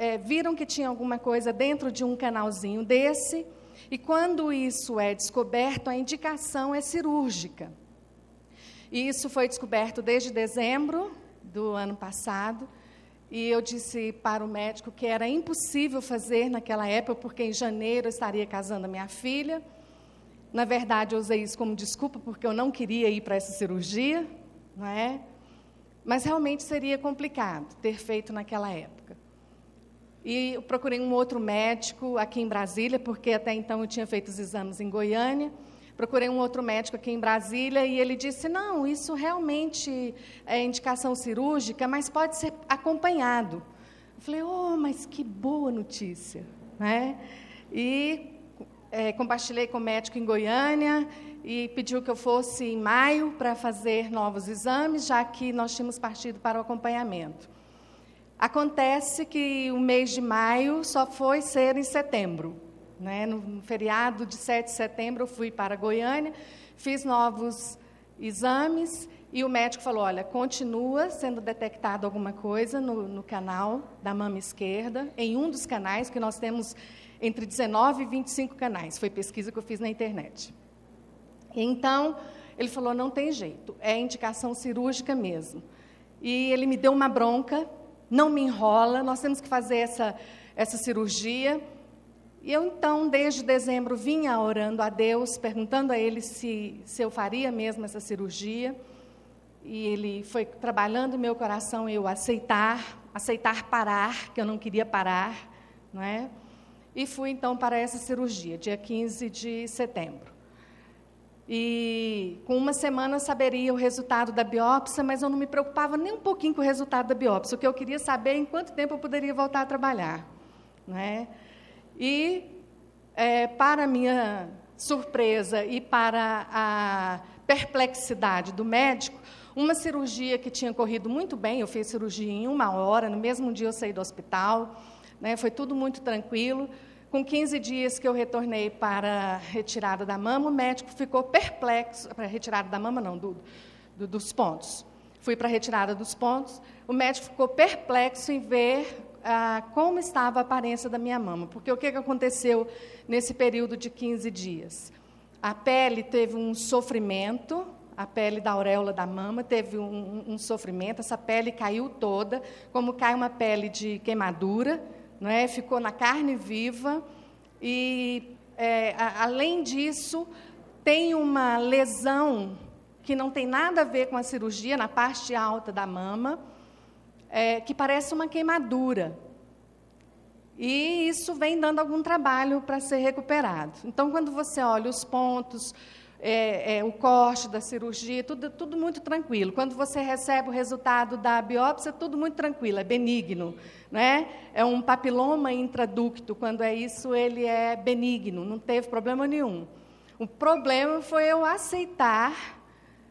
é, viram que tinha alguma coisa dentro de um canalzinho desse, e quando isso é descoberto, a indicação é cirúrgica. E isso foi descoberto desde dezembro do ano passado. E eu disse para o médico que era impossível fazer naquela época, porque em janeiro eu estaria casando a minha filha. Na verdade, eu usei isso como desculpa, porque eu não queria ir para essa cirurgia, não é? Mas realmente seria complicado ter feito naquela época. E eu procurei um outro médico aqui em Brasília, porque até então eu tinha feito os exames em Goiânia. Procurei um outro médico aqui em Brasília e ele disse: não, isso realmente é indicação cirúrgica, mas pode ser acompanhado. Eu falei: oh, mas que boa notícia. Né? E é, compartilhei com o médico em Goiânia e pediu que eu fosse em maio para fazer novos exames, já que nós tínhamos partido para o acompanhamento. Acontece que o mês de maio só foi ser em setembro. Né? No, feriado de 7 de setembro, eu fui para Goiânia, fiz novos exames e o médico falou: olha, continua sendo detectado alguma coisa no, no, canal da mama esquerda, em um dos canais, que nós temos entre 19 e 25 canais. Foi pesquisa que eu fiz na internet. Então, ele falou: não tem jeito, é indicação cirúrgica mesmo. E ele me deu uma bronca, não me enrola, nós temos que fazer essa, essa cirurgia. E eu, então, desde dezembro, vinha orando a Deus, perguntando a Ele se, se eu faria mesmo essa cirurgia. E Ele foi trabalhando meu coração eu aceitar, aceitar parar, que eu não queria parar, não é? E fui, então, para essa cirurgia, dia 15 de setembro. E com uma semana saberia o resultado da biópsia, mas eu não me preocupava nem um pouquinho com o resultado da biópsia. O que eu queria saber é em quanto tempo eu poderia voltar a trabalhar. Não é? E, é, para minha surpresa e para a perplexidade do médico, uma cirurgia que tinha corrido muito bem, eu fiz cirurgia em uma hora, no mesmo dia eu saí do hospital, né, foi tudo muito tranquilo. Com 15 dias que eu retornei para a retirada da mama, o médico ficou perplexo, para a retirada da mama não, do, do, dos pontos. Fui para a retirada dos pontos, o médico ficou perplexo em ver ah, como estava a aparência da minha mama. Porque o que, que aconteceu nesse período de 15 dias? A pele teve um sofrimento, a pele da auréola da mama teve um, um, sofrimento, essa pele caiu toda, como cai uma pele de queimadura, não é? ficou na carne viva. E, é, a, além disso, tem uma lesão que não tem nada a ver com a cirurgia na parte alta da mama, é, que parece uma queimadura. E isso vem dando algum trabalho para ser recuperado. Então, quando você olha os pontos, é, é, o corte da cirurgia, tudo, tudo muito tranquilo. Quando você recebe o resultado da biópsia, tudo muito tranquilo, é benigno. Né? É um papiloma intraducto, quando é isso, ele é benigno, não teve problema nenhum. O problema foi eu aceitar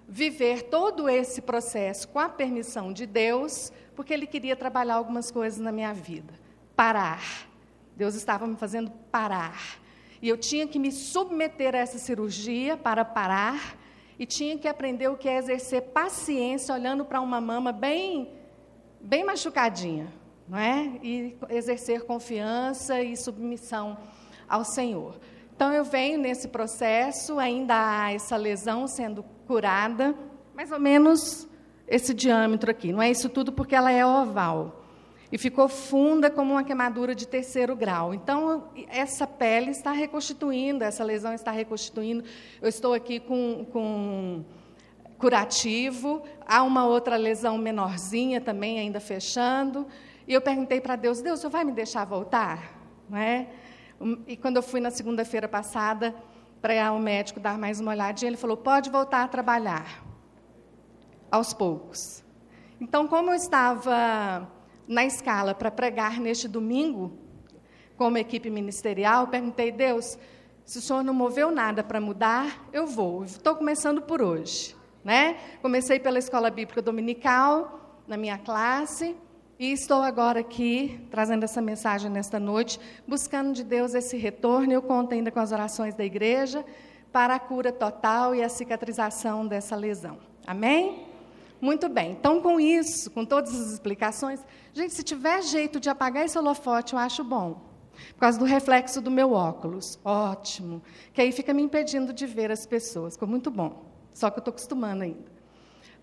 viver todo esse processo com a permissão de Deus, porque Ele queria trabalhar algumas coisas na minha vida. Parar. Deus estava me fazendo parar. E eu tinha que me submeter a essa cirurgia para parar, e tinha que aprender o que é exercer paciência olhando para uma mama bem, bem machucadinha, não é? E exercer confiança e submissão ao Senhor. Então eu venho nesse processo, ainda há essa lesão sendo curada, mais ou menos esse diâmetro aqui. Não é isso tudo porque ela é oval. E ficou funda como uma queimadura de terceiro grau. Então, essa pele está reconstituindo, essa lesão está reconstituindo. Eu estou aqui com, com curativo, há uma outra lesão menorzinha também, ainda fechando. E eu perguntei para Deus: Deus, você vai me deixar voltar? Não é? E quando eu fui na segunda-feira passada para o médico dar mais uma olhadinha, ele falou: pode voltar a trabalhar aos poucos. Então, como eu estava na escala para pregar neste domingo, como equipe ministerial, perguntei, Deus, se o Senhor não moveu nada para mudar, eu vou. Estou começando por hoje. Né? Comecei pela escola bíblica dominical, na minha classe, e estou agora aqui, trazendo essa mensagem nesta noite, buscando de Deus esse retorno. Eu conto ainda com as orações da igreja para a cura total e a cicatrização dessa lesão. Amém? Muito bem. Então, com isso, com todas as explicações, gente, se tiver jeito de apagar esse holofote, eu acho bom. Por causa do reflexo do meu óculos. Ótimo. Que aí fica me impedindo de ver as pessoas. Ficou muito bom. Só que eu estou acostumando ainda.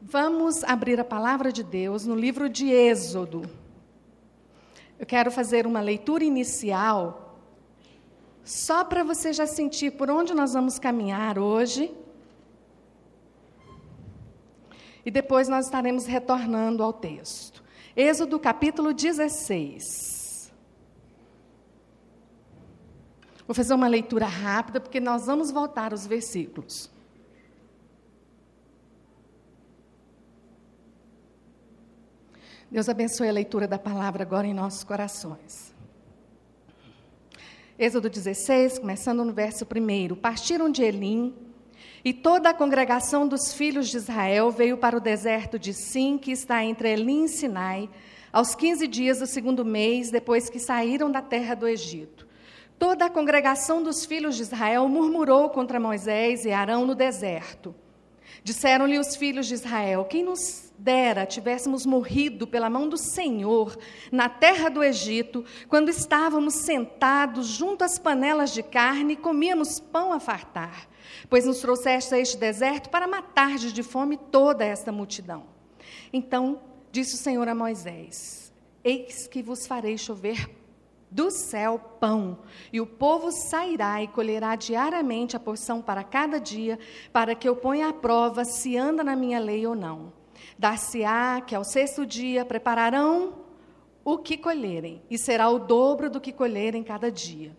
Vamos abrir a palavra de Deus no livro de Êxodo. Eu quero fazer uma leitura inicial, só para você já sentir por onde nós vamos caminhar hoje e depois nós estaremos retornando ao texto. Êxodo capítulo 16. Vou fazer uma leitura rápida, porque nós vamos voltar aos versículos. Deus abençoe a leitura da palavra agora em nossos corações. Êxodo 16, começando no verso 1. Partiram de Elim e toda a congregação dos filhos de Israel veio para o deserto de Sim, que está entre Elim e Sinai, aos 15 dias do segundo mês, depois que saíram da terra do Egito. Toda a congregação dos filhos de Israel murmurou contra Moisés e Arão no deserto. Disseram-lhe os filhos de Israel: Quem nos dera tivéssemos morrido pela mão do Senhor na terra do Egito, quando estávamos sentados junto às panelas de carne e comíamos pão a fartar pois nos trouxeste a este deserto para matar de fome toda esta multidão. Então disse o Senhor a Moisés: Eis que vos farei chover do céu pão, e o povo sairá e colherá diariamente a porção para cada dia, para que eu ponha à prova se anda na minha lei ou não. Dar-se-á que ao sexto dia prepararão o que colherem, e será o dobro do que colherem cada dia.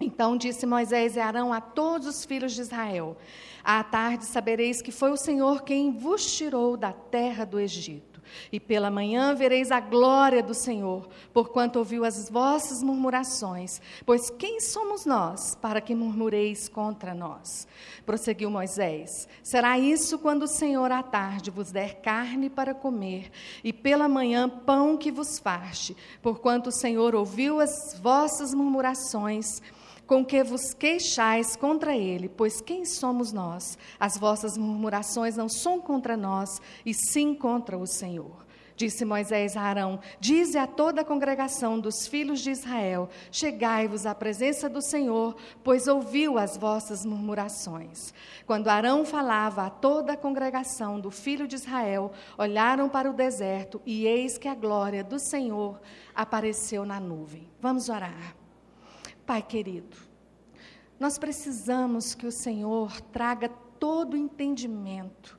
Então disse Moisés e Arão a todos os filhos de Israel: À tarde sabereis que foi o Senhor quem vos tirou da terra do Egito. E pela manhã vereis a glória do Senhor, porquanto ouviu as vossas murmurações. Pois quem somos nós para que murmureis contra nós? Prosseguiu Moisés: Será isso quando o Senhor à tarde vos der carne para comer, e pela manhã pão que vos faste, porquanto o Senhor ouviu as vossas murmurações com que vos queixais contra ele, pois quem somos nós? As vossas murmurações não são contra nós, e sim contra o Senhor. Disse Moisés a Arão: Dize a toda a congregação dos filhos de Israel: Chegai-vos à presença do Senhor, pois ouviu as vossas murmurações. Quando Arão falava a toda a congregação do filho de Israel, olharam para o deserto, e eis que a glória do Senhor apareceu na nuvem. Vamos orar. Pai querido, nós precisamos que o Senhor traga todo o entendimento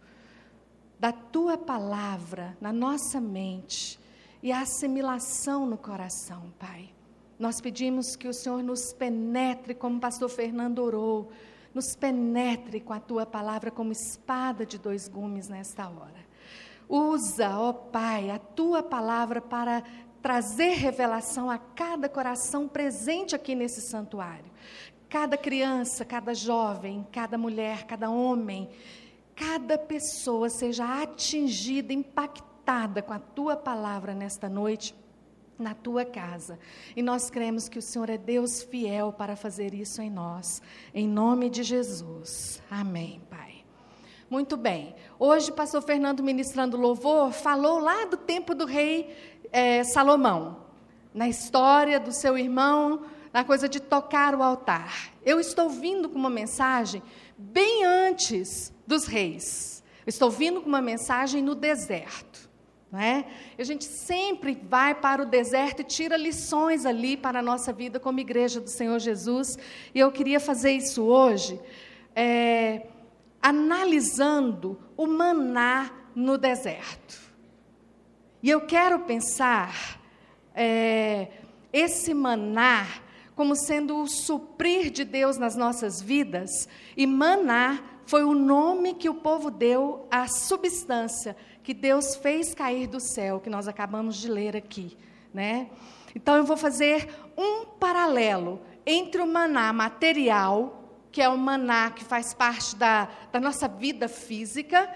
da tua palavra na nossa mente e a assimilação no coração, Pai. Nós pedimos que o Senhor nos penetre, como o pastor Fernando orou, nos penetre com a tua palavra como espada de dois gumes nesta hora. Usa, ó Pai, a tua palavra para trazer revelação a cada coração presente aqui nesse santuário. Cada criança, cada jovem, cada mulher, cada homem, cada pessoa seja atingida, impactada com a tua palavra nesta noite na tua casa. E nós cremos que o Senhor é Deus fiel para fazer isso em nós. Em nome de Jesus. Amém, Pai. Muito bem. Hoje, pastor Fernando ministrando louvor, falou lá do tempo do rei é, Salomão, na história do seu irmão, na coisa de tocar o altar. Eu estou vindo com uma mensagem bem antes dos reis. Estou vindo com uma mensagem no deserto. Não é? A gente sempre vai para o deserto e tira lições ali para a nossa vida como igreja do Senhor Jesus. E eu queria fazer isso hoje, é, analisando o maná no deserto. E eu quero pensar é, esse maná como sendo o suprir de Deus nas nossas vidas, e maná foi o nome que o povo deu à substância que Deus fez cair do céu, que nós acabamos de ler aqui, né? Então eu vou fazer um paralelo entre o maná material, que é o maná que faz parte da, da nossa vida física,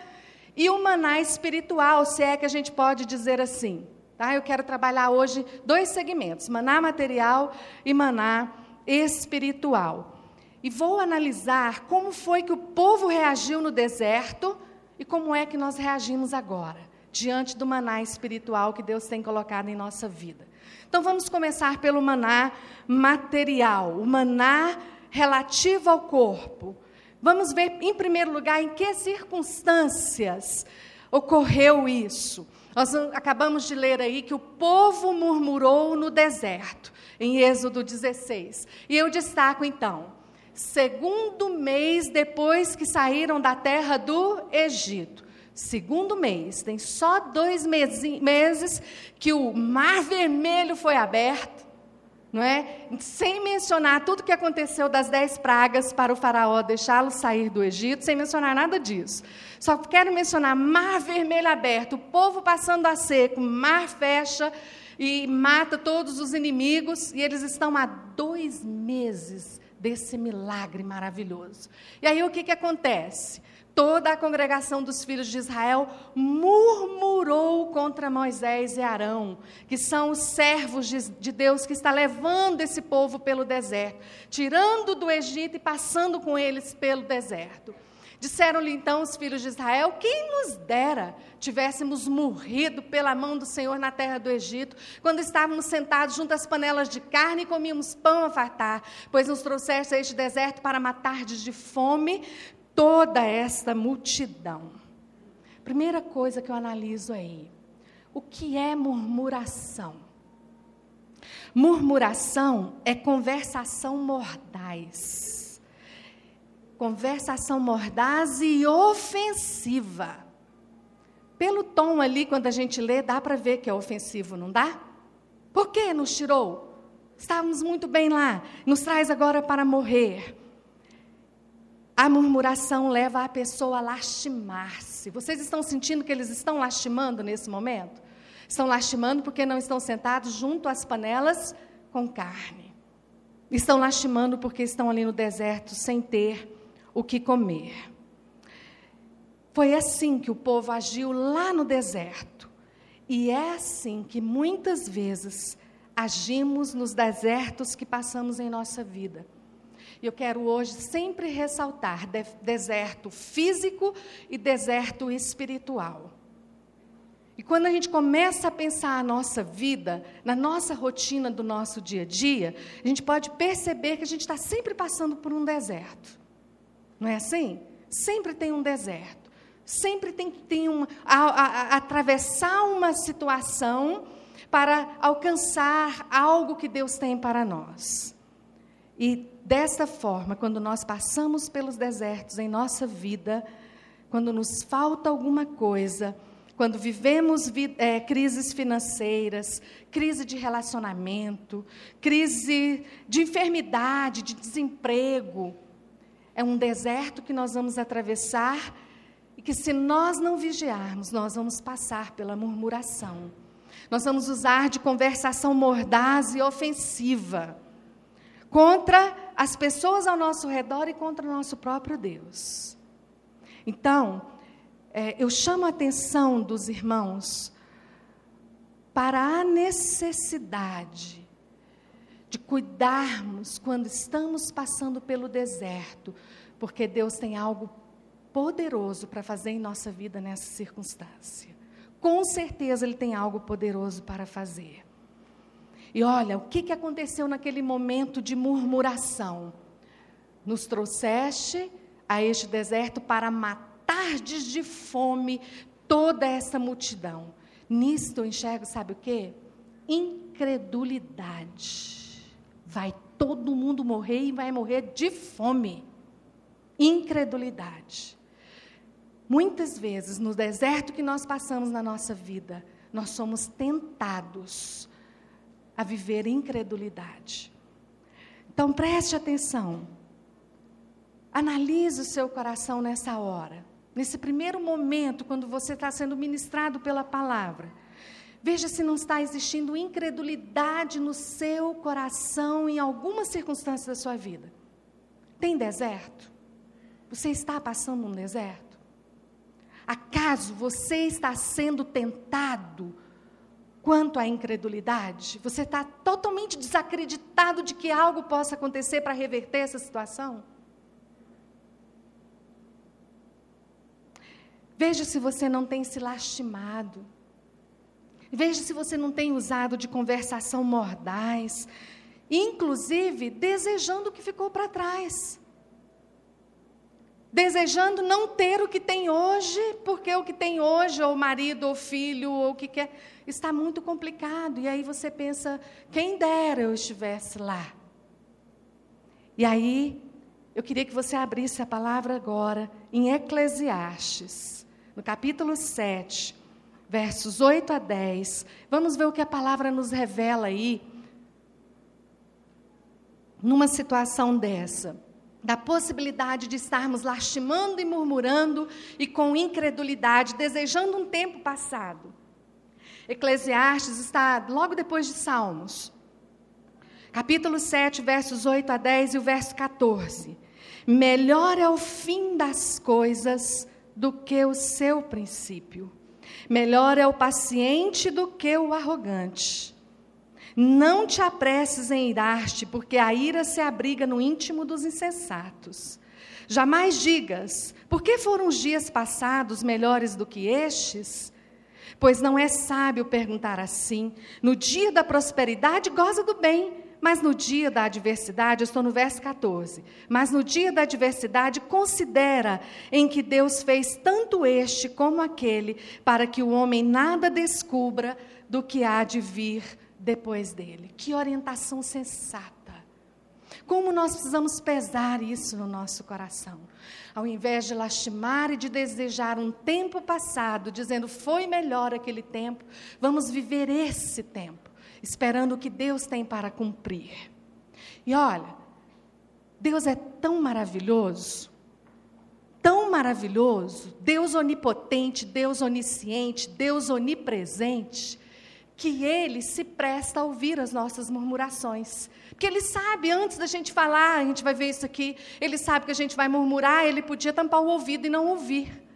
e o maná espiritual, se é que a gente pode dizer assim. Tá? Eu quero trabalhar hoje dois segmentos: maná material e maná espiritual. E vou analisar como foi que o povo reagiu no deserto e como é que nós reagimos agora. diante do maná espiritual que Deus tem colocado em nossa vida. Então vamos começar pelo maná material, o maná relativo ao corpo. Vamos ver, em primeiro lugar, em que circunstâncias ocorreu isso. Nós acabamos de ler aí que o povo murmurou no deserto, em Êxodo 16. E eu destaco então, segundo mês depois que saíram da terra do Egito. Segundo mês, tem só dois meses que o Mar Vermelho foi aberto, não é? Sem mencionar tudo que aconteceu das dez pragas para o faraó deixá-lo sair do Egito, sem mencionar nada disso. Só quero mencionar Mar Vermelho aberto, o povo passando a seco, mar fecha e mata todos os inimigos, e eles estão há dois meses desse milagre maravilhoso. E aí o que, que acontece? Toda a congregação dos filhos de Israel murmurou contra Moisés e Arão, que são os servos de, de Deus que está levando esse povo pelo deserto, tirando do Egito e passando com eles pelo deserto. Disseram-lhe então os filhos de Israel: Quem nos dera tivéssemos morrido pela mão do Senhor na terra do Egito, quando estávamos sentados junto às panelas de carne e comíamos pão a fartar, pois nos trouxeste a este deserto para matar de fome toda esta multidão. Primeira coisa que eu analiso aí, o que é murmuração? Murmuração é conversação mordaz. Conversação mordaz e ofensiva. Pelo tom ali, quando a gente lê, dá para ver que é ofensivo, não dá? Por que nos tirou? Estávamos muito bem lá, nos traz agora para morrer. A murmuração leva a pessoa a lastimar-se. Vocês estão sentindo que eles estão lastimando nesse momento? Estão lastimando porque não estão sentados junto às panelas com carne. Estão lastimando porque estão ali no deserto sem ter o que comer. Foi assim que o povo agiu lá no deserto. E é assim que muitas vezes agimos nos desertos que passamos em nossa vida. E eu quero hoje sempre ressaltar de deserto físico e deserto espiritual. E quando a gente começa a pensar a nossa vida, na nossa rotina do nosso dia a dia, a gente pode perceber que a gente está sempre passando por um deserto. Não é assim? Sempre tem um deserto. Sempre tem que um, atravessar uma situação para alcançar algo que Deus tem para nós. E desta forma, quando nós passamos pelos desertos em nossa vida, quando nos falta alguma coisa, quando vivemos é, crises financeiras, crise de relacionamento, crise de enfermidade, de desemprego, é um deserto que nós vamos atravessar e que, se nós não vigiarmos, nós vamos passar pela murmuração. Nós vamos usar de conversação mordaz e ofensiva contra as pessoas ao nosso redor e contra o nosso próprio Deus. Então, é, eu chamo a atenção dos irmãos para a necessidade de cuidarmos quando estamos passando pelo deserto, porque Deus tem algo poderoso para fazer em nossa vida nessa circunstância. Com certeza Ele tem algo poderoso para fazer. E olha, o que, que aconteceu naquele momento de murmuração? Nos trouxeste a este deserto para matar de fome toda essa multidão. Nisto eu enxergo, sabe o que? Incredulidade. Vai todo mundo morrer e vai morrer de fome. Incredulidade. Muitas vezes, no deserto que nós passamos na nossa vida, nós somos tentados a viver incredulidade. Então preste atenção. Analise o seu coração nessa hora, nesse primeiro momento, quando você está sendo ministrado pela palavra. Veja se não está existindo incredulidade no seu coração em alguma circunstância da sua vida. Tem deserto? Você está passando um deserto? Acaso você está sendo tentado quanto à incredulidade? Você está totalmente desacreditado de que algo possa acontecer para reverter essa situação? Veja se você não tem se lastimado. Veja se você não tem usado de conversação mordaz, inclusive desejando o que ficou para trás. Desejando não ter o que tem hoje, porque o que tem hoje, ou marido, ou filho, ou o que quer, está muito complicado. E aí você pensa, quem dera eu estivesse lá. E aí, eu queria que você abrisse a palavra agora em Eclesiastes, no capítulo 7, versos 8 a 10. Vamos ver o que a palavra nos revela aí, numa situação dessa. Da possibilidade de estarmos lastimando e murmurando e com incredulidade, desejando um tempo passado. Eclesiastes está logo depois de Salmos. Capítulo 7, versos 8 a 10 e o verso 14. Melhor é o fim das coisas do que o seu princípio. Melhor é o paciente do que o arrogante. Não te apresses em irar-te, porque a ira se abriga no íntimo dos insensatos. Jamais digas, por que foram os dias passados melhores do que estes? Pois não é sábio perguntar assim. No dia da prosperidade, goza do bem, mas no dia da adversidade, eu estou no verso 14. Mas no dia da adversidade, considera em que Deus fez tanto este como aquele, para que o homem nada descubra do que há de vir depois dele. Que orientação sensata. Como nós precisamos pesar isso no nosso coração. Ao invés de lastimar e de desejar um tempo passado, dizendo foi melhor aquele tempo, vamos viver esse tempo esperando o que Deus tem para cumprir. E olha, Deus é tão maravilhoso, tão maravilhoso, Deus onipotente, Deus onisciente, Deus onipresente, que Ele se presta a ouvir as nossas murmurações. Porque Ele sabe, antes da gente falar, a gente vai ver isso aqui, Ele sabe que a gente vai murmurar, Ele podia tampar o ouvido e não ouvir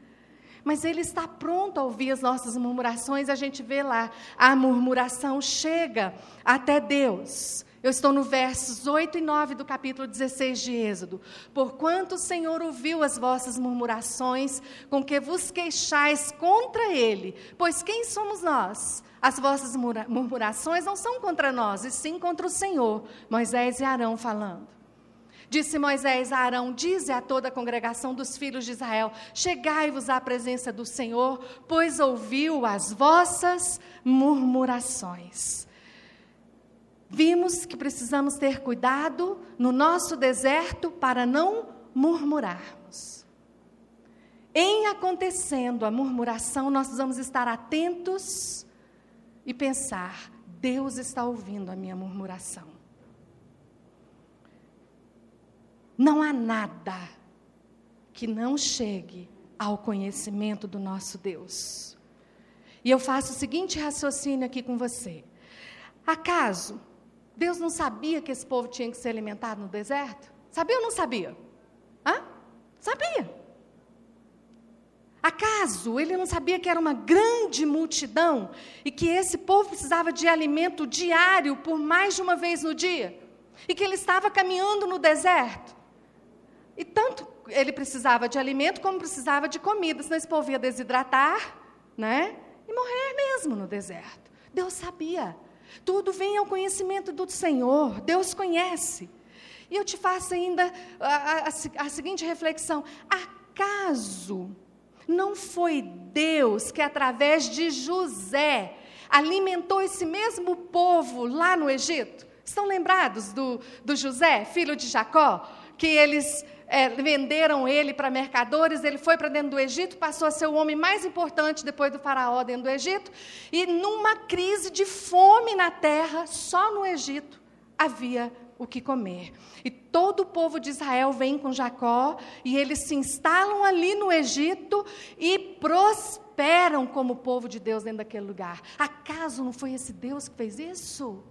mas Ele está pronto a ouvir as nossas murmurações. A gente vê lá, a murmuração chega até Deus. Eu estou no versos 8 e 9 do capítulo 16 de Êxodo. Porquanto o Senhor ouviu as vossas murmurações, com que vos queixais contra Ele, pois quem somos nós? As vossas murmurações não são contra nós, e sim contra o Senhor. Moisés e Arão falando. Disse Moisés a Arão: Dize a toda a congregação dos filhos de Israel: Chegai-vos à presença do Senhor, pois ouviu as vossas murmurações. Vimos que precisamos ter cuidado no nosso deserto para não murmurarmos. Em acontecendo a murmuração, nós vamos estar atentos e pensar: Deus está ouvindo a minha murmuração. Não há nada que não chegue ao conhecimento do nosso Deus. E eu faço o seguinte raciocínio aqui com você: acaso Deus não sabia que esse povo tinha que ser alimentado no deserto? Sabia ou não sabia? Hã? Sabia. Acaso ele não sabia que era uma grande multidão e que esse povo precisava de alimento diário por mais de uma vez no dia? E que ele estava caminhando no deserto? E tanto ele precisava de alimento como precisava de comida, senão esse povo ia desidratar, né? E morrer mesmo no deserto. Deus sabia. Tudo vem ao conhecimento do Senhor. Deus conhece. E eu te faço ainda a, a, a seguinte reflexão: acaso não foi Deus que, através de José, alimentou esse mesmo povo lá no Egito? Estão lembrados do, do José, filho de Jacó? Que eles é, venderam ele para mercadores, ele foi para dentro do Egito, passou a ser o homem mais importante depois do faraó dentro do Egito, e numa crise de fome na terra, só no Egito havia o que comer. E todo o povo de Israel vem com Jacó, e eles se instalam ali no Egito e prosperam como povo de Deus dentro daquele lugar. Acaso não foi esse Deus que fez isso?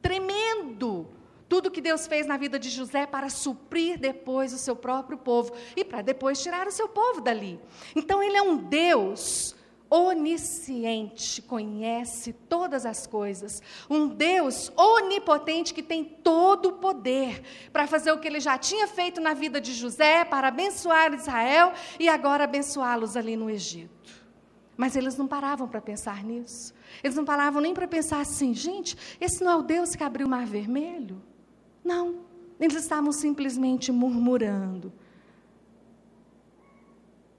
Tremendo! Tudo que Deus fez na vida de José para suprir depois o seu próprio povo e para depois tirar o seu povo dali. Então, ele é um Deus onisciente, conhece todas as coisas. Um Deus onipotente que tem todo o poder para fazer o que ele já tinha feito na vida de José, para abençoar Israel e agora abençoá-los ali no Egito. Mas eles não paravam para pensar nisso. Eles não paravam nem para pensar assim, gente, esse não é o Deus que abriu o mar vermelho? Não. Eles estavam simplesmente murmurando.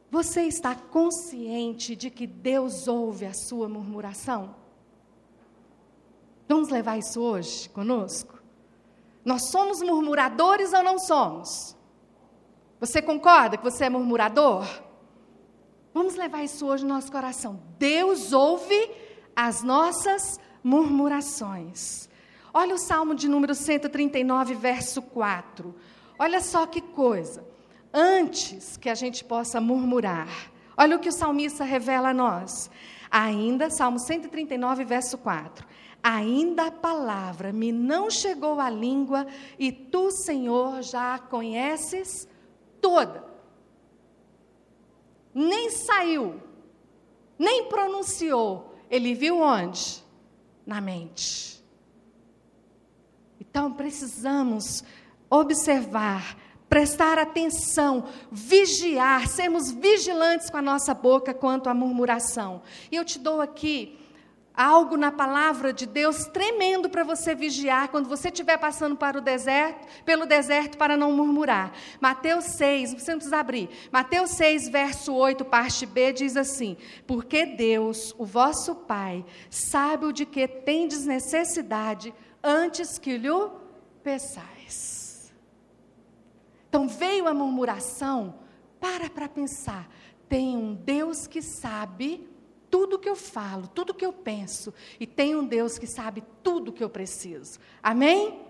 Você está consciente de que Deus ouve a sua murmuração? Vamos levar isso hoje conosco? Nós somos murmuradores ou não somos? Você concorda que você é murmurador? Vamos levar isso hoje no nosso coração. Deus ouve as nossas murmurações. Olha o Salmo de número 139, verso 4. Olha só que coisa antes que a gente possa murmurar. Olha o que o salmista revela a nós. Ainda, Salmo 139, verso 4. Ainda a palavra me não chegou à língua, e tu, Senhor, já a conheces toda. Nem saiu, nem pronunciou. Ele viu onde? Na mente. Então precisamos observar prestar atenção, vigiar, sermos vigilantes com a nossa boca quanto à murmuração. E eu te dou aqui algo na palavra de Deus tremendo para você vigiar quando você estiver passando para o deserto, pelo deserto para não murmurar. Mateus 6, você não precisa abrir. Mateus 6, verso 8, parte B diz assim: "Porque Deus, o vosso Pai, sabe o de que tendes necessidade antes que lhe peçais." Então veio a murmuração, para para pensar. Tem um Deus que sabe tudo que eu falo, tudo que eu penso, e tem um Deus que sabe tudo que eu preciso. Amém?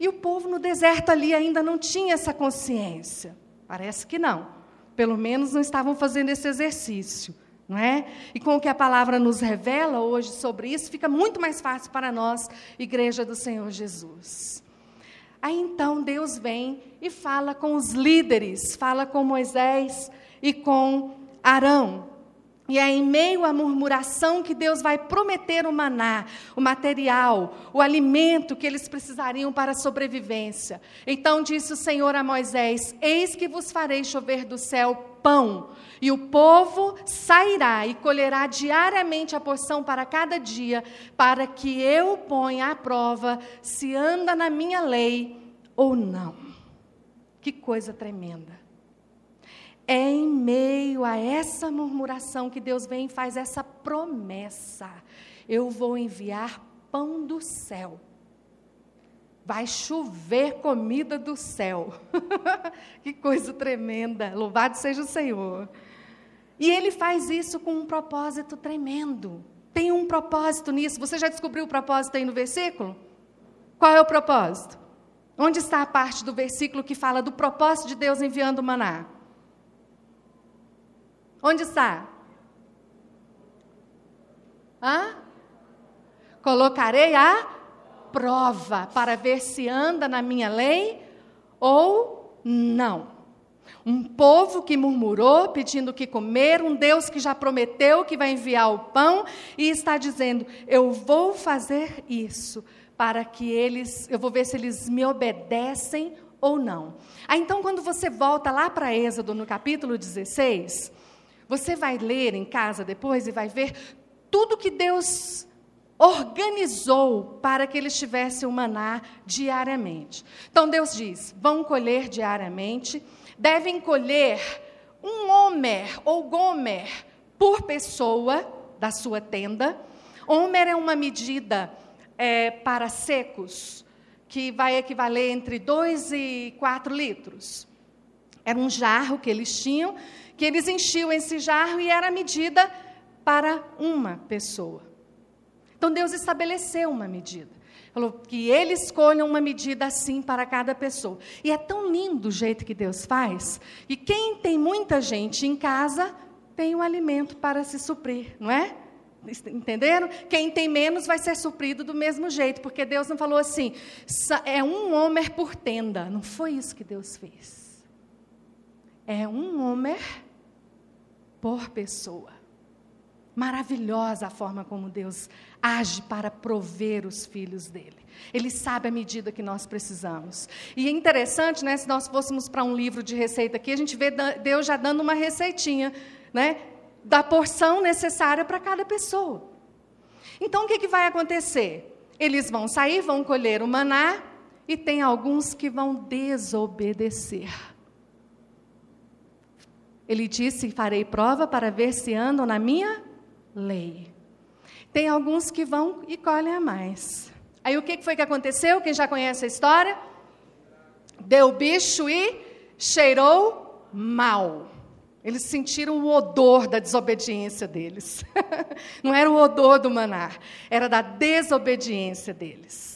E o povo no deserto ali ainda não tinha essa consciência. Parece que não. Pelo menos não estavam fazendo esse exercício, não é? E com o que a palavra nos revela hoje sobre isso, fica muito mais fácil para nós, igreja do Senhor Jesus. Aí então Deus vem e fala com os líderes, fala com Moisés e com Arão. E é em meio à murmuração que Deus vai prometer o maná, o material, o alimento que eles precisariam para a sobrevivência. Então disse o Senhor a Moisés: Eis que vos farei chover do céu pão, e o povo sairá e colherá diariamente a porção para cada dia, para que eu ponha à prova se anda na minha lei ou não. Que coisa tremenda. É em meio a essa murmuração que Deus vem e faz essa promessa: eu vou enviar pão do céu. Vai chover comida do céu. que coisa tremenda. Louvado seja o Senhor. E ele faz isso com um propósito tremendo. Tem um propósito nisso. Você já descobriu o propósito aí no versículo? Qual é o propósito? Onde está a parte do versículo que fala do propósito de Deus enviando o maná? Onde está? Hã? Colocarei a prova para ver se anda na minha lei ou não. Um povo que murmurou, pedindo o que comer, um Deus que já prometeu que vai enviar o pão e está dizendo: Eu vou fazer isso para que eles, eu vou ver se eles me obedecem ou não. Aí então, quando você volta lá para Êxodo, no capítulo 16, você vai ler em casa depois e vai ver tudo que Deus organizou para que eles tivessem o maná diariamente. Então Deus diz: vão colher diariamente, devem colher um homer ou gomer por pessoa da sua tenda. Homer é uma medida é, para secos, que vai equivaler entre 2 e 4 litros. Era um jarro que eles tinham, que eles enchiam esse jarro e era medida para uma pessoa. Então Deus estabeleceu uma medida. Falou que ele escolha uma medida assim para cada pessoa. E é tão lindo o jeito que Deus faz, e quem tem muita gente em casa tem o um alimento para se suprir, não é? Entenderam? Quem tem menos vai ser suprido do mesmo jeito, porque Deus não falou assim, é um homer por tenda. Não foi isso que Deus fez. É um homer por pessoa. Maravilhosa a forma como Deus age para prover os filhos dele. Ele sabe a medida que nós precisamos. E é interessante, né, se nós fôssemos para um livro de receita aqui, a gente vê Deus já dando uma receitinha, né, da porção necessária para cada pessoa. Então, o que, que vai acontecer? Eles vão sair, vão colher o maná, e tem alguns que vão desobedecer. Ele disse: Farei prova para ver se andam na minha lei. Tem alguns que vão e colhem a mais. Aí o que foi que aconteceu? Quem já conhece a história? Deu bicho e cheirou mal. Eles sentiram o odor da desobediência deles. Não era o odor do maná, era da desobediência deles.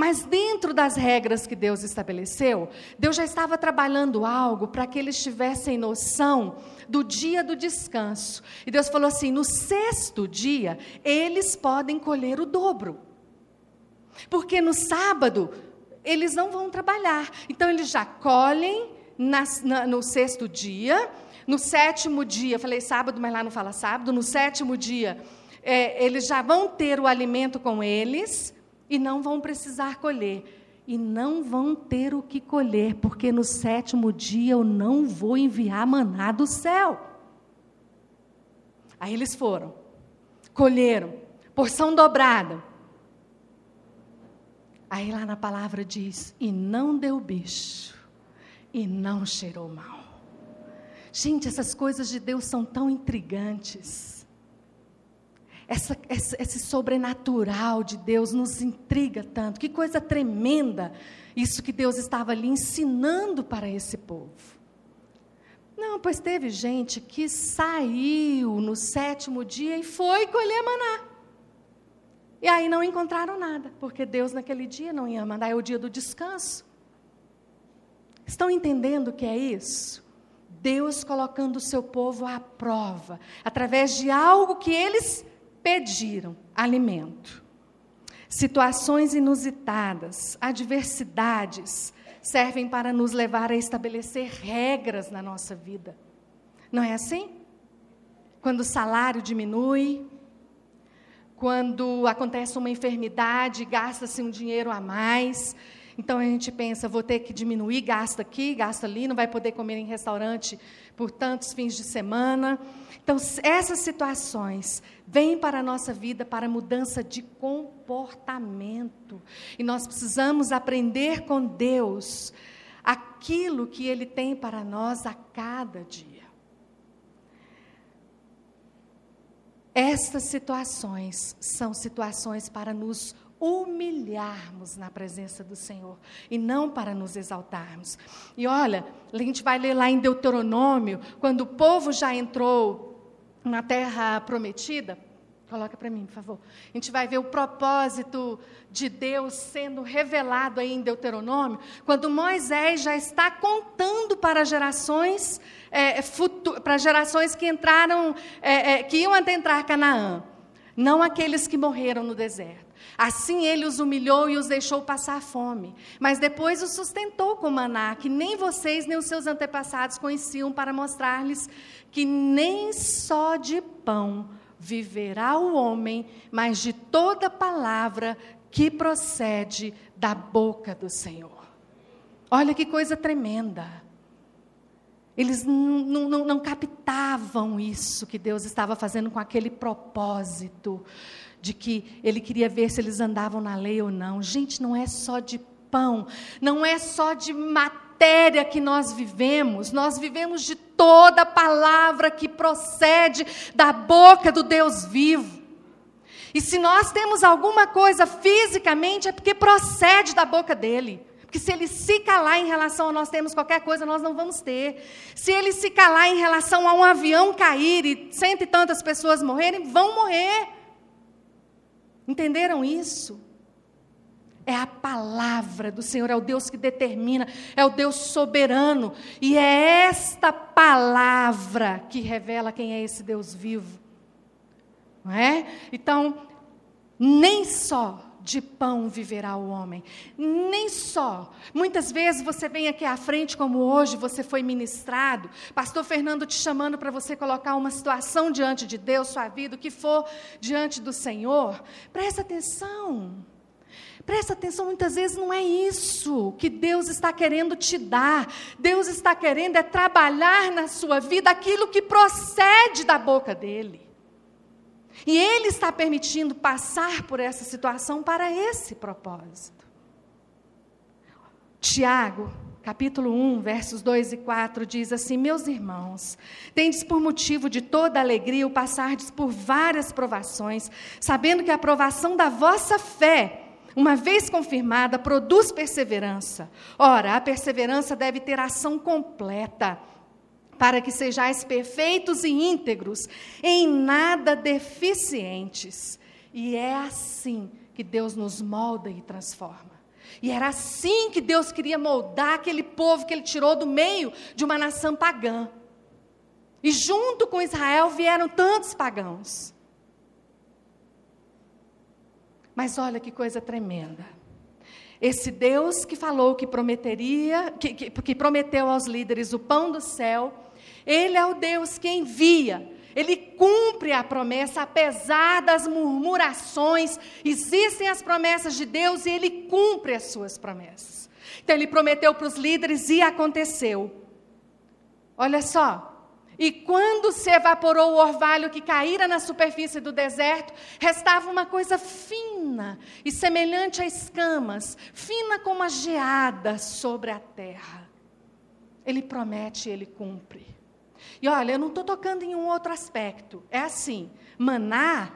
Mas dentro das regras que Deus estabeleceu, Deus já estava trabalhando algo para que eles tivessem noção do dia do descanso. E Deus falou assim: no sexto dia, eles podem colher o dobro. Porque no sábado, eles não vão trabalhar. Então, eles já colhem na, na, no sexto dia. No sétimo dia, falei sábado, mas lá não fala sábado. No sétimo dia, é, eles já vão ter o alimento com eles e não vão precisar colher. E não vão ter o que colher, porque no sétimo dia eu não vou enviar maná do céu. Aí eles foram, colheram, porção dobrada. Aí lá na palavra diz: e não deu bicho, e não cheirou mal. Gente, essas coisas de Deus são tão intrigantes essa, esse sobrenatural de Deus nos intriga tanto. Que coisa tremenda isso que Deus estava ali ensinando para esse povo. Não, pois teve gente que saiu no sétimo dia e foi colher maná. E aí não encontraram nada, porque Deus naquele dia não ia mandar, é o dia do descanso. Estão entendendo o que é isso? Deus colocando o seu povo à prova, através de algo que eles pediram alimento. Situações inusitadas, adversidades, servem para nos levar a estabelecer regras na nossa vida. Não é assim? Quando o salário diminui, quando acontece uma enfermidade, gasta-se um dinheiro a mais, então a gente pensa, vou ter que diminuir, gasta aqui, gasta ali, não vai poder comer em restaurante por tantos fins de semana. Então, essas situações vêm para a nossa vida para mudança de comportamento. E nós precisamos aprender com Deus aquilo que Ele tem para nós a cada dia. Estas situações são situações para nos humilharmos na presença do Senhor e não para nos exaltarmos. E olha, a gente vai ler lá em Deuteronômio, quando o povo já entrou na terra prometida, Coloca para mim, por favor. A gente vai ver o propósito de Deus sendo revelado aí em Deuteronômio, quando Moisés já está contando para gerações, é, para gerações que entraram, é, é, que iam adentrar Canaã, não aqueles que morreram no deserto. Assim ele os humilhou e os deixou passar fome. Mas depois os sustentou com maná, que nem vocês nem os seus antepassados conheciam, para mostrar-lhes que nem só de pão viverá o homem, mas de toda palavra que procede da boca do Senhor. Olha que coisa tremenda. Eles não, captavam isso que Deus estava fazendo com aquele propósito de que ele queria ver se eles andavam na lei ou não. Gente, não é só de pão, não é só de matéria que nós vivemos, nós vivemos de toda palavra que procede da boca do Deus vivo. E se nós temos alguma coisa fisicamente, é porque procede da boca dele. Porque se ele se calar em relação a nós termos qualquer coisa, nós não vamos ter. Se ele se calar em relação a um avião cair e cento e tantas pessoas morrerem, vão morrer. Entenderam isso? É a palavra do Senhor, é o Deus que determina, é o Deus soberano. E é esta palavra que revela quem é esse Deus vivo. Não é? Então, nem só de pão viverá o homem. Nem só. Muitas vezes você vem aqui à frente, como hoje você foi ministrado, Pastor Fernando te chamando para você colocar uma situação diante de Deus, sua vida, o que for diante do Senhor. Presta atenção. Presta atenção, muitas vezes não é isso que Deus está querendo te dar. Deus está querendo é trabalhar na sua vida aquilo que procede da boca dele. E Ele está permitindo passar por essa situação para esse propósito. Tiago, capítulo 1, versos 2 e 4, diz assim: Meus irmãos, tendes por motivo de toda alegria o passardes por várias provações, sabendo que a provação da vossa fé, uma vez confirmada, produz perseverança. Ora, a perseverança deve ter ação completa para que sejais perfeitos e íntegros, em nada deficientes. E é assim que Deus nos molda e transforma. E era assim que Deus queria moldar aquele povo que ele tirou do meio de uma nação pagã. E junto com Israel vieram tantos pagãos. Mas olha que coisa tremenda. Esse Deus que falou que prometeria, que, que, que prometeu aos líderes o pão do céu, ele é o Deus que envia. Ele cumpre a promessa, apesar das murmurações. Existem as promessas de Deus e ele cumpre as suas promessas. Então, ele prometeu para os líderes e aconteceu. Olha só. E quando se evaporou o orvalho que caíra na superfície do deserto, restava uma coisa fina e semelhante a escamas, fina como a geada sobre a terra. Ele promete e ele cumpre. E olha, eu não estou tocando em um outro aspecto. É assim: maná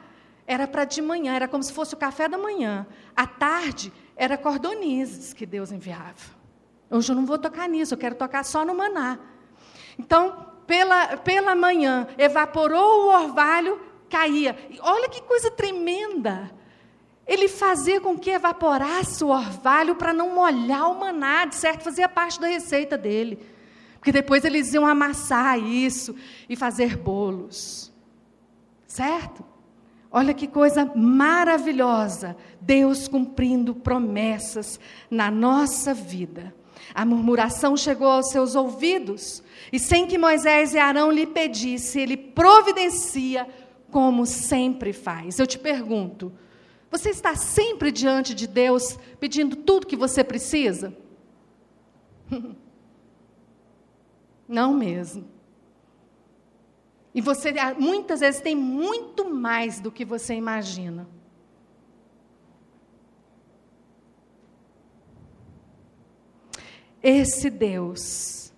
era para de manhã, era como se fosse o café da manhã. À tarde, era cordonizes que Deus enviava. Hoje eu não vou tocar nisso, eu quero tocar só no maná. Então, pela, pela manhã, evaporou o orvalho, caía. E olha que coisa tremenda. Ele fazia com que evaporasse o orvalho para não molhar o maná, de certo, fazia parte da receita dele. Porque depois eles iam amassar isso e fazer bolos. Certo? Olha que coisa maravilhosa. Deus cumprindo promessas na nossa vida. A murmuração chegou aos seus ouvidos, e sem que Moisés e Arão lhe pedissem, ele providencia como sempre faz. Eu te pergunto, você está sempre diante de Deus pedindo tudo que você precisa? Não mesmo. E você ah, muitas vezes tem muito mais do que você imagina. Esse Deus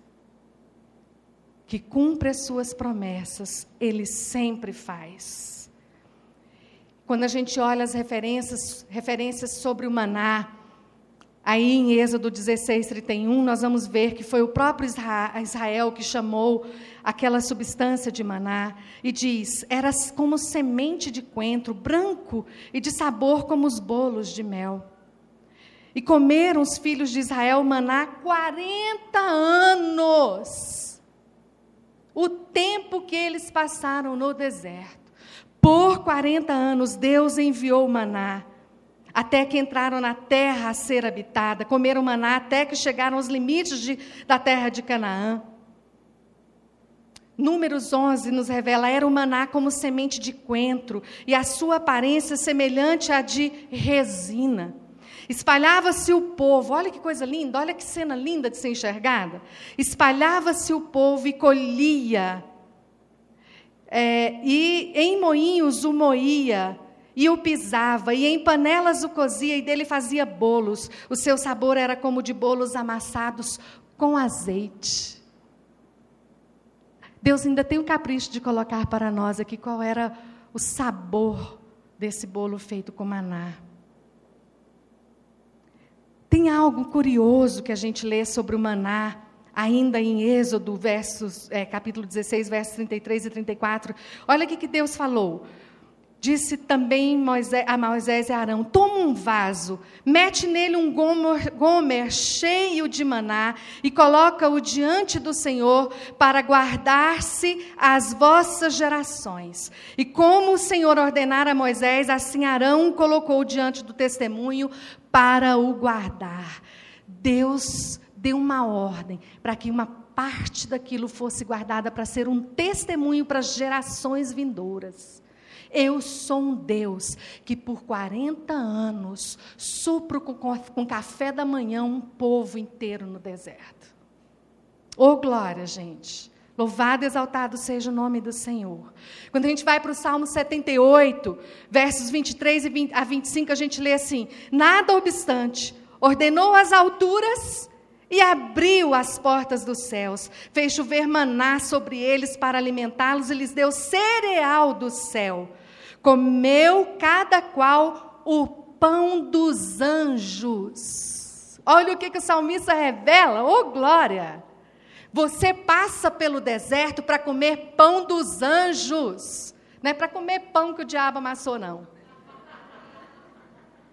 que cumpre as suas promessas, ele sempre faz. Quando a gente olha as referências, referências sobre o maná, Aí em Êxodo 16, 31, nós vamos ver que foi o próprio Israel que chamou aquela substância de maná e diz: era como semente de coentro, branco e de sabor como os bolos de mel. E comeram os filhos de Israel maná 40 anos. O tempo que eles passaram no deserto. Por 40 anos, Deus enviou maná até que entraram na terra a ser habitada, comeram maná até que chegaram aos limites de, da terra de Canaã. Números 11 nos revela: era o maná como semente de coentro, e a sua aparência semelhante à de resina. Espalhava-se o povo, olha que coisa linda, olha que cena linda de ser enxergada. Espalhava-se o povo e colhia, é, e em moinhos o moía, e o pisava, e em panelas o cozia, e dele fazia bolos. O seu sabor era como de bolos amassados com azeite. Deus ainda tem o capricho de colocar para nós aqui qual era o sabor desse bolo feito com maná. Tem algo curioso que a gente lê sobre o maná, ainda em Êxodo, versos, é, capítulo 16, versos 33 e 34. Olha o que Deus falou. Disse também Moisés, a Moisés e Arão: Toma um vaso, mete nele um gomer, gomer cheio de maná e coloca-o diante do Senhor para guardar-se às vossas gerações. E como o Senhor ordenara a Moisés, assim Arão colocou diante do testemunho para o guardar. Deus deu uma ordem para que uma parte daquilo fosse guardada para ser um testemunho para as gerações vindouras. Eu sou um Deus que por 40 anos supro com, com café da manhã um povo inteiro no deserto. Ô oh, glória, gente. Louvado e exaltado seja o nome do Senhor. Quando a gente vai para o Salmo 78, versos 23 a 25, a gente lê assim: Nada obstante, ordenou as alturas e abriu as portas dos céus, fez chover maná sobre eles para alimentá-los e lhes deu cereal do céu. Comeu cada qual o pão dos anjos. Olha o que, que o salmista revela, ô oh, glória! Você passa pelo deserto para comer pão dos anjos. Não é para comer pão que o diabo amassou, não.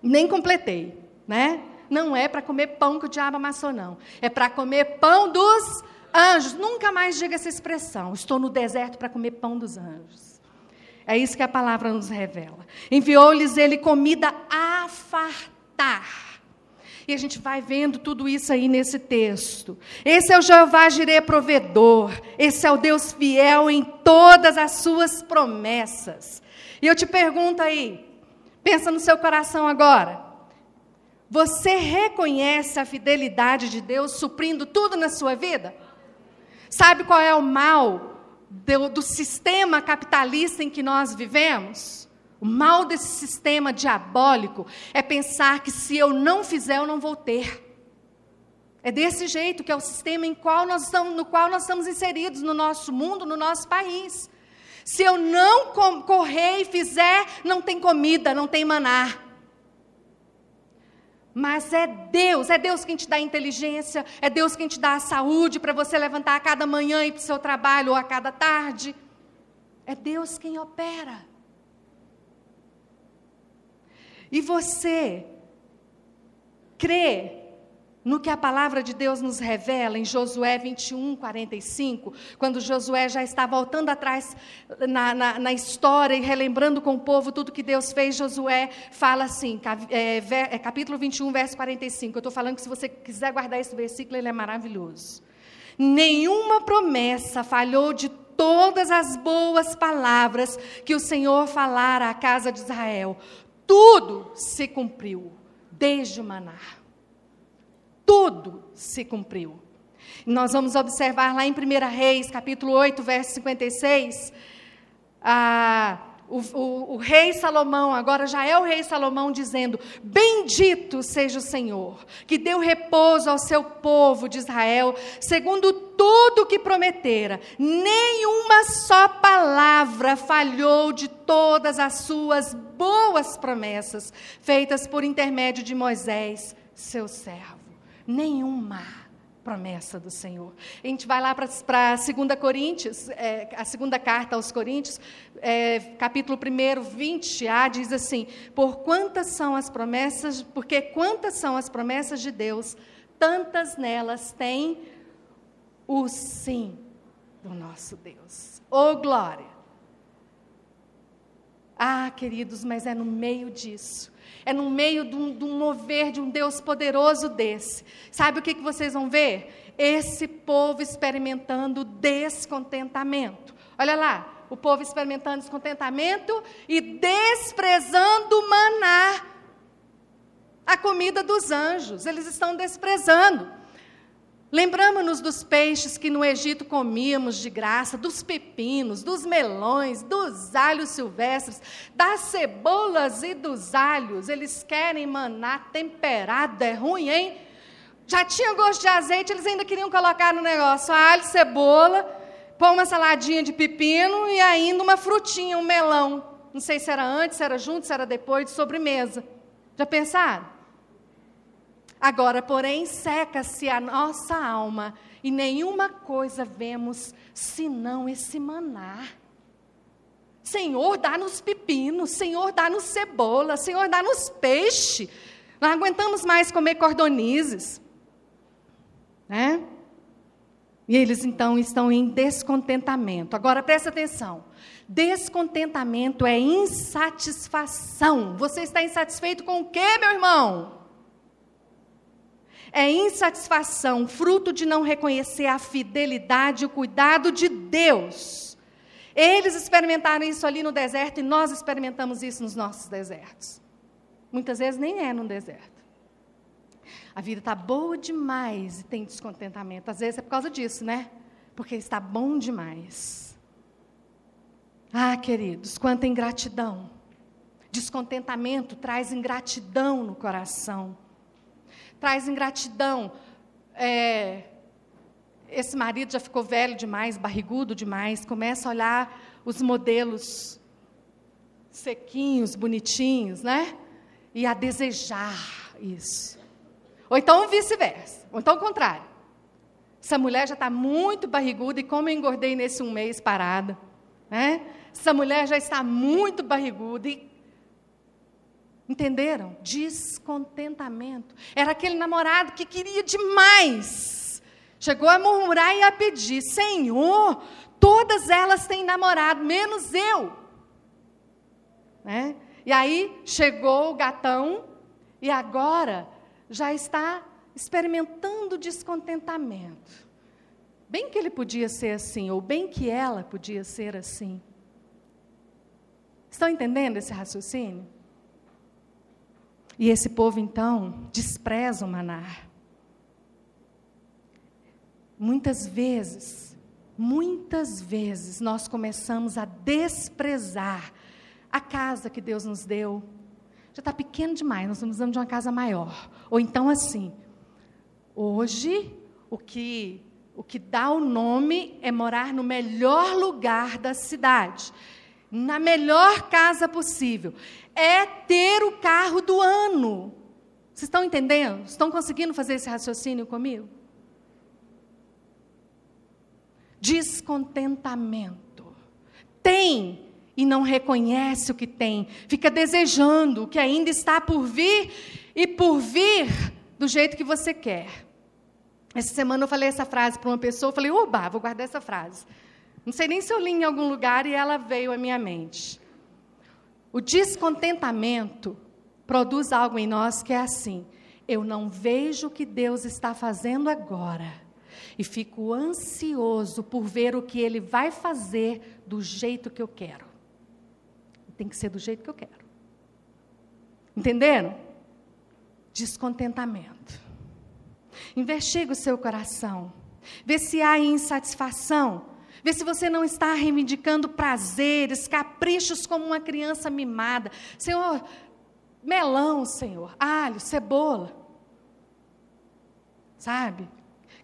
Nem completei, né? Não é para comer pão que o diabo amassou, não. É para comer pão dos anjos. Nunca mais diga essa expressão. Estou no deserto para comer pão dos anjos. É isso que a palavra nos revela. Enviou-lhes ele comida a fartar. E a gente vai vendo tudo isso aí nesse texto. Esse é o Jeová Jireh provedor. Esse é o Deus fiel em todas as suas promessas. E eu te pergunto aí, pensa no seu coração agora. Você reconhece a fidelidade de Deus suprindo tudo na sua vida? Sabe qual é o mal do, do sistema capitalista em que nós vivemos? O mal desse sistema diabólico é pensar que se eu não fizer, eu não vou ter. É desse jeito que é o sistema em qual nós estamos, no qual nós estamos inseridos no nosso mundo, no nosso país. Se eu não correr e fizer, não tem comida, não tem maná. Mas é Deus, é Deus quem te dá inteligência, é Deus quem te dá a saúde para você levantar a cada manhã e para o seu trabalho ou a cada tarde. É Deus quem opera. E você crê no que a palavra de Deus nos revela em Josué 21, 45, quando Josué já está voltando atrás na, na, na história e relembrando com o povo tudo que Deus fez, Josué fala assim, é, é, capítulo 21, verso 45. Eu estou falando que se você quiser guardar esse versículo, ele é maravilhoso. Nenhuma promessa falhou de todas as boas palavras que o Senhor falara à casa de Israel tudo se cumpriu, desde o maná. Tudo se cumpriu. Nós vamos observar lá em 1 Reis, capítulo 8, verso 56, ah, o, o, o, rei Salomão, agora já é o rei Salomão, dizendo: Bendito seja o Senhor, que deu repouso ao seu povo de Israel, segundo tudo que prometera. Nenhuma só palavra falhou de todas as suas boas promessas, feitas por intermédio de Moisés, seu servo. Nenhuma promessa do Senhor. A gente vai lá para a segunda Coríntios, é, a segunda carta aos Coríntios, é, capítulo 1, 20a, diz assim: Por quantas são as promessas, porque quantas são as promessas de Deus, tantas nelas tem o sim do nosso Deus. Oh glória! Ah, queridos, mas é no meio disso é no meio de um, de um mover de um Deus poderoso desse. Sabe o que, que vocês vão ver? Esse povo experimentando descontentamento. Olha lá, o povo experimentando descontentamento e desprezando o maná, a comida dos anjos. Eles estão desprezando. Lembramos-nos dos peixes que no Egito comíamos de graça, dos pepinos, dos melões, dos alhos silvestres, das cebolas e dos alhos. Eles querem maná temperado, é ruim, hein? Já tinha gosto de azeite, eles ainda queriam colocar no negócio alho, cebola, pôr uma saladinha de pepino e ainda uma frutinha, um melão. Não sei se era antes, se era junto, se era depois, de sobremesa. Já pensaram? Agora, porém, seca-se a nossa alma e nenhuma coisa vemos senão esse maná. Senhor, dá-nos pepino, Senhor, dá-nos cebola, Senhor, dá-nos peixe. Não aguentamos mais comer cordonizes. Né? E eles então estão em descontentamento. Agora presta atenção. Descontentamento é insatisfação. Você está insatisfeito com o quê, meu irmão? É insatisfação, fruto de não reconhecer a fidelidade e o cuidado de Deus. Eles experimentaram isso ali no deserto e nós experimentamos isso nos nossos desertos. Muitas vezes nem é no deserto. A vida está boa demais e tem descontentamento. Às vezes é por causa disso, né? Porque está bom demais. Ah, queridos, quanta ingratidão. Descontentamento traz ingratidão no coração. Traz ingratidão. É, esse marido já ficou velho demais, barrigudo demais, começa a olhar os modelos sequinhos, bonitinhos, né? E a desejar isso. Ou então vice-versa. Ou então o contrário. Essa mulher já está muito barriguda e como eu engordei nesse um mês parada. Né? Essa mulher já está muito barriguda e Entenderam? Descontentamento. Era aquele namorado que queria demais. Chegou a murmurar e a pedir: Senhor, todas elas têm namorado, menos eu. Né? E aí chegou o gatão, e agora já está experimentando descontentamento. Bem que ele podia ser assim, ou bem que ela podia ser assim. Estão entendendo esse raciocínio? E esse povo, então, despreza o manar. Muitas vezes, muitas vezes, nós começamos a desprezar a casa que Deus nos deu, já está pequeno demais, nós precisamos de uma casa maior. Ou então assim, hoje o que o que dá o nome é morar no melhor lugar da cidade, na melhor casa possível. É ter o carro do ano. Vocês estão entendendo? Estão conseguindo fazer esse raciocínio comigo? Descontentamento. Tem e não reconhece o que tem, fica desejando o que ainda está por vir e por vir do jeito que você quer. Essa semana eu falei essa frase para uma pessoa, eu falei, oba, vou guardar essa frase. Não sei nem se eu li em algum lugar e ela veio à minha mente. O descontentamento produz algo em nós que é assim: eu não vejo o que Deus está fazendo agora e fico ansioso por ver o que Ele vai fazer do jeito que eu quero tem que ser do jeito que eu quero. Entenderam? Descontentamento. Investiga o seu coração. Vê se há insatisfação. Vê se você não está reivindicando prazeres, caprichos como uma criança mimada. Senhor, melão, Senhor, alho, cebola. Sabe?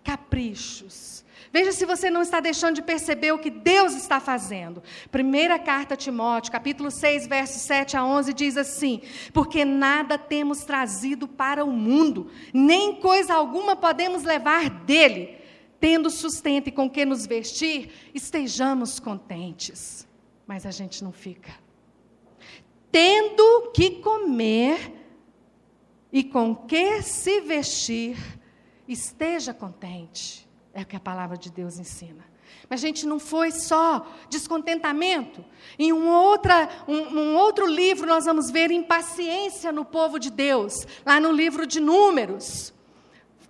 Caprichos. Veja se você não está deixando de perceber o que Deus está fazendo. Primeira carta a Timóteo, capítulo 6, versos 7 a 11, diz assim: Porque nada temos trazido para o mundo, nem coisa alguma podemos levar dele. Tendo sustento e com que nos vestir, estejamos contentes. Mas a gente não fica. Tendo que comer e com que se vestir, esteja contente. É o que a palavra de Deus ensina. Mas, gente, não foi só descontentamento. Em um, outra, um, um, outro livro, nós vamos ver impaciência no povo de Deus, lá no livro de Números,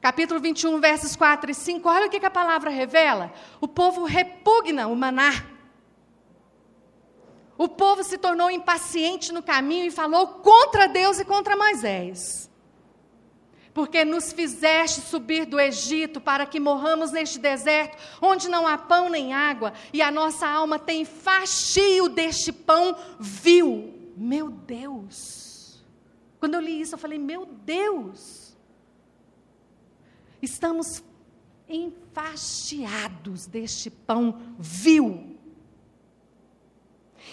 capítulo 21, versos 4 e 5. Olha o que, que a palavra revela: o povo repugna o maná. O povo se tornou impaciente no caminho e falou contra Deus e contra Moisés porque nos fizeste subir do Egito para que morramos neste deserto, onde não há pão nem água, e a nossa alma tem fastio deste pão vil. Meu Deus! Quando eu li isso, eu falei: Meu Deus! Estamos enfastiados deste pão vil.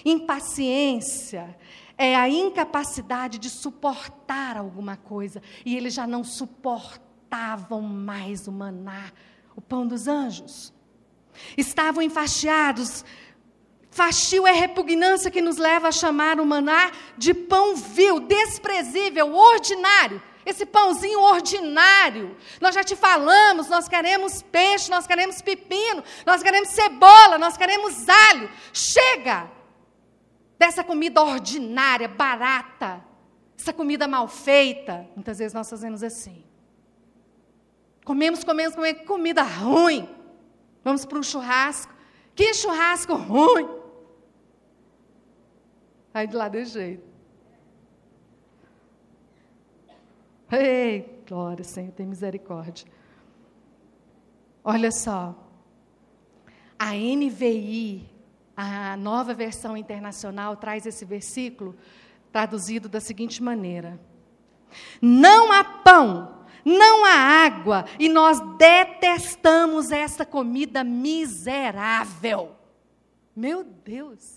Impaciência é a incapacidade de suportar alguma coisa. E eles já não suportavam mais o maná, o pão dos anjos. Estavam enfastiados, Fastio é repugnância que nos leva a chamar o maná de pão vil, desprezível, ordinário. Esse pãozinho ordinário. Nós já te falamos, nós queremos peixe, nós queremos pepino, nós queremos cebola, nós queremos alho. Chega dessa comida ordinária, barata, essa comida mal feita. Muitas vezes nós fazemos assim. Comemos, comemos, comemos comida ruim. Vamos para um churrasco. Que churrasco ruim! Aí de lá desse jeito. Ei, glória, Senhor, tem misericórdia. Olha só. A NVI, a nova versão internacional, traz esse versículo traduzido da seguinte maneira: Não há pão, não há água, e nós detestamos essa comida miserável. Meu Deus!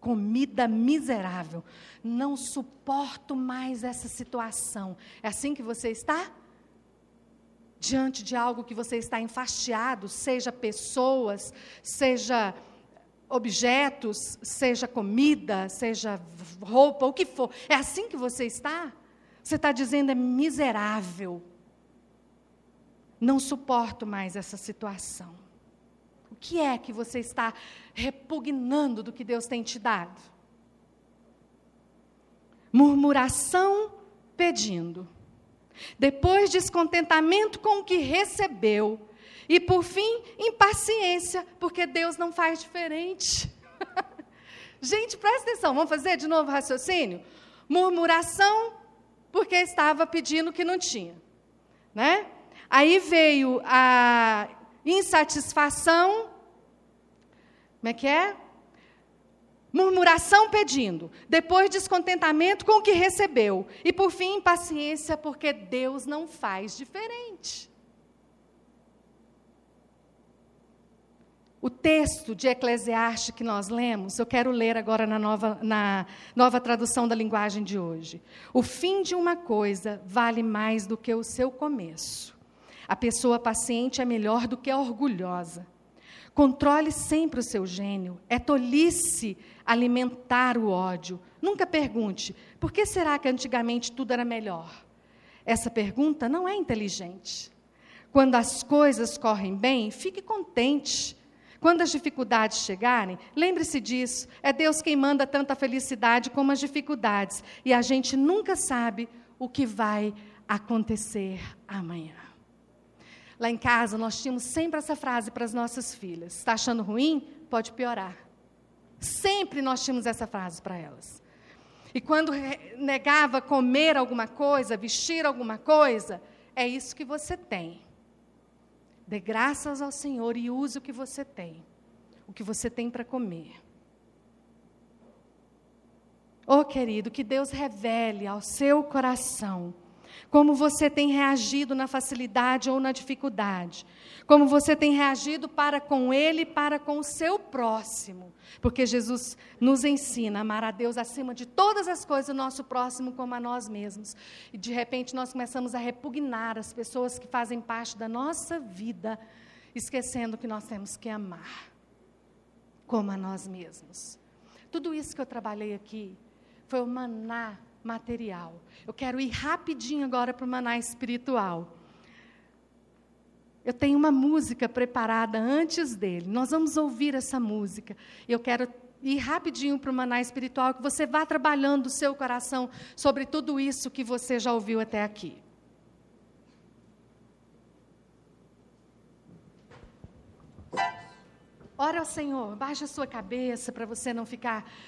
Comida miserável não suporto mais essa situação. É assim que você está? Diante de algo que você está enfastiado, seja pessoas, seja objetos, seja comida, seja roupa, o que for. É assim que você está? Você está dizendo é miserável. Não suporto mais essa situação. O que é que você está repugnando do que Deus tem te dado? murmuração pedindo. Depois, descontentamento com o que recebeu. E, por fim, impaciência, porque Deus não faz diferente. Gente, presta atenção, vamos fazer de novo o raciocínio? Murmuração, porque estava pedindo que não tinha. Né? Aí veio a insatisfação. Como é que é? Murmuração pedindo, depois descontentamento com o que recebeu, e por fim impaciência, porque Deus não faz diferente. O texto de Eclesiastes que nós lemos, eu quero ler agora na nova, na nova tradução da linguagem de hoje. O fim de uma coisa vale mais do que o seu começo. A pessoa paciente é melhor do que a orgulhosa. Controle sempre o seu gênio. É tolice alimentar o ódio. Nunca pergunte: por que será que antigamente tudo era melhor? Essa pergunta não é inteligente. Quando as coisas correm bem, fique contente. Quando as dificuldades chegarem, lembre-se disso. É Deus quem manda tanto a felicidade como as dificuldades. E a gente nunca sabe o que vai acontecer amanhã. Lá em casa, nós tínhamos sempre essa frase para as nossas filhas: está achando ruim? Pode piorar. Sempre nós tínhamos essa frase para elas. E quando negava comer alguma coisa, vestir alguma coisa, é isso que você tem. Dê graças ao Senhor e use o que você tem, o que você tem para comer. Oh, querido, que Deus revele ao seu coração como você tem reagido na facilidade ou na dificuldade, como você tem reagido para com ele e para com o seu próximo, porque Jesus nos ensina a amar a Deus acima de todas as coisas, o nosso próximo como a nós mesmos. E de repente nós começamos a repugnar as pessoas que fazem parte da nossa vida, esquecendo que nós temos que amar como a nós mesmos. Tudo isso que eu trabalhei aqui foi o maná material. Eu quero ir rapidinho agora para o maná espiritual. Eu tenho uma música preparada antes dele. Nós vamos ouvir essa música. Eu quero ir rapidinho para o maná espiritual, que você vá trabalhando o seu coração sobre tudo isso que você já ouviu até aqui. Ora ao Senhor, baixe a sua cabeça para você não ficar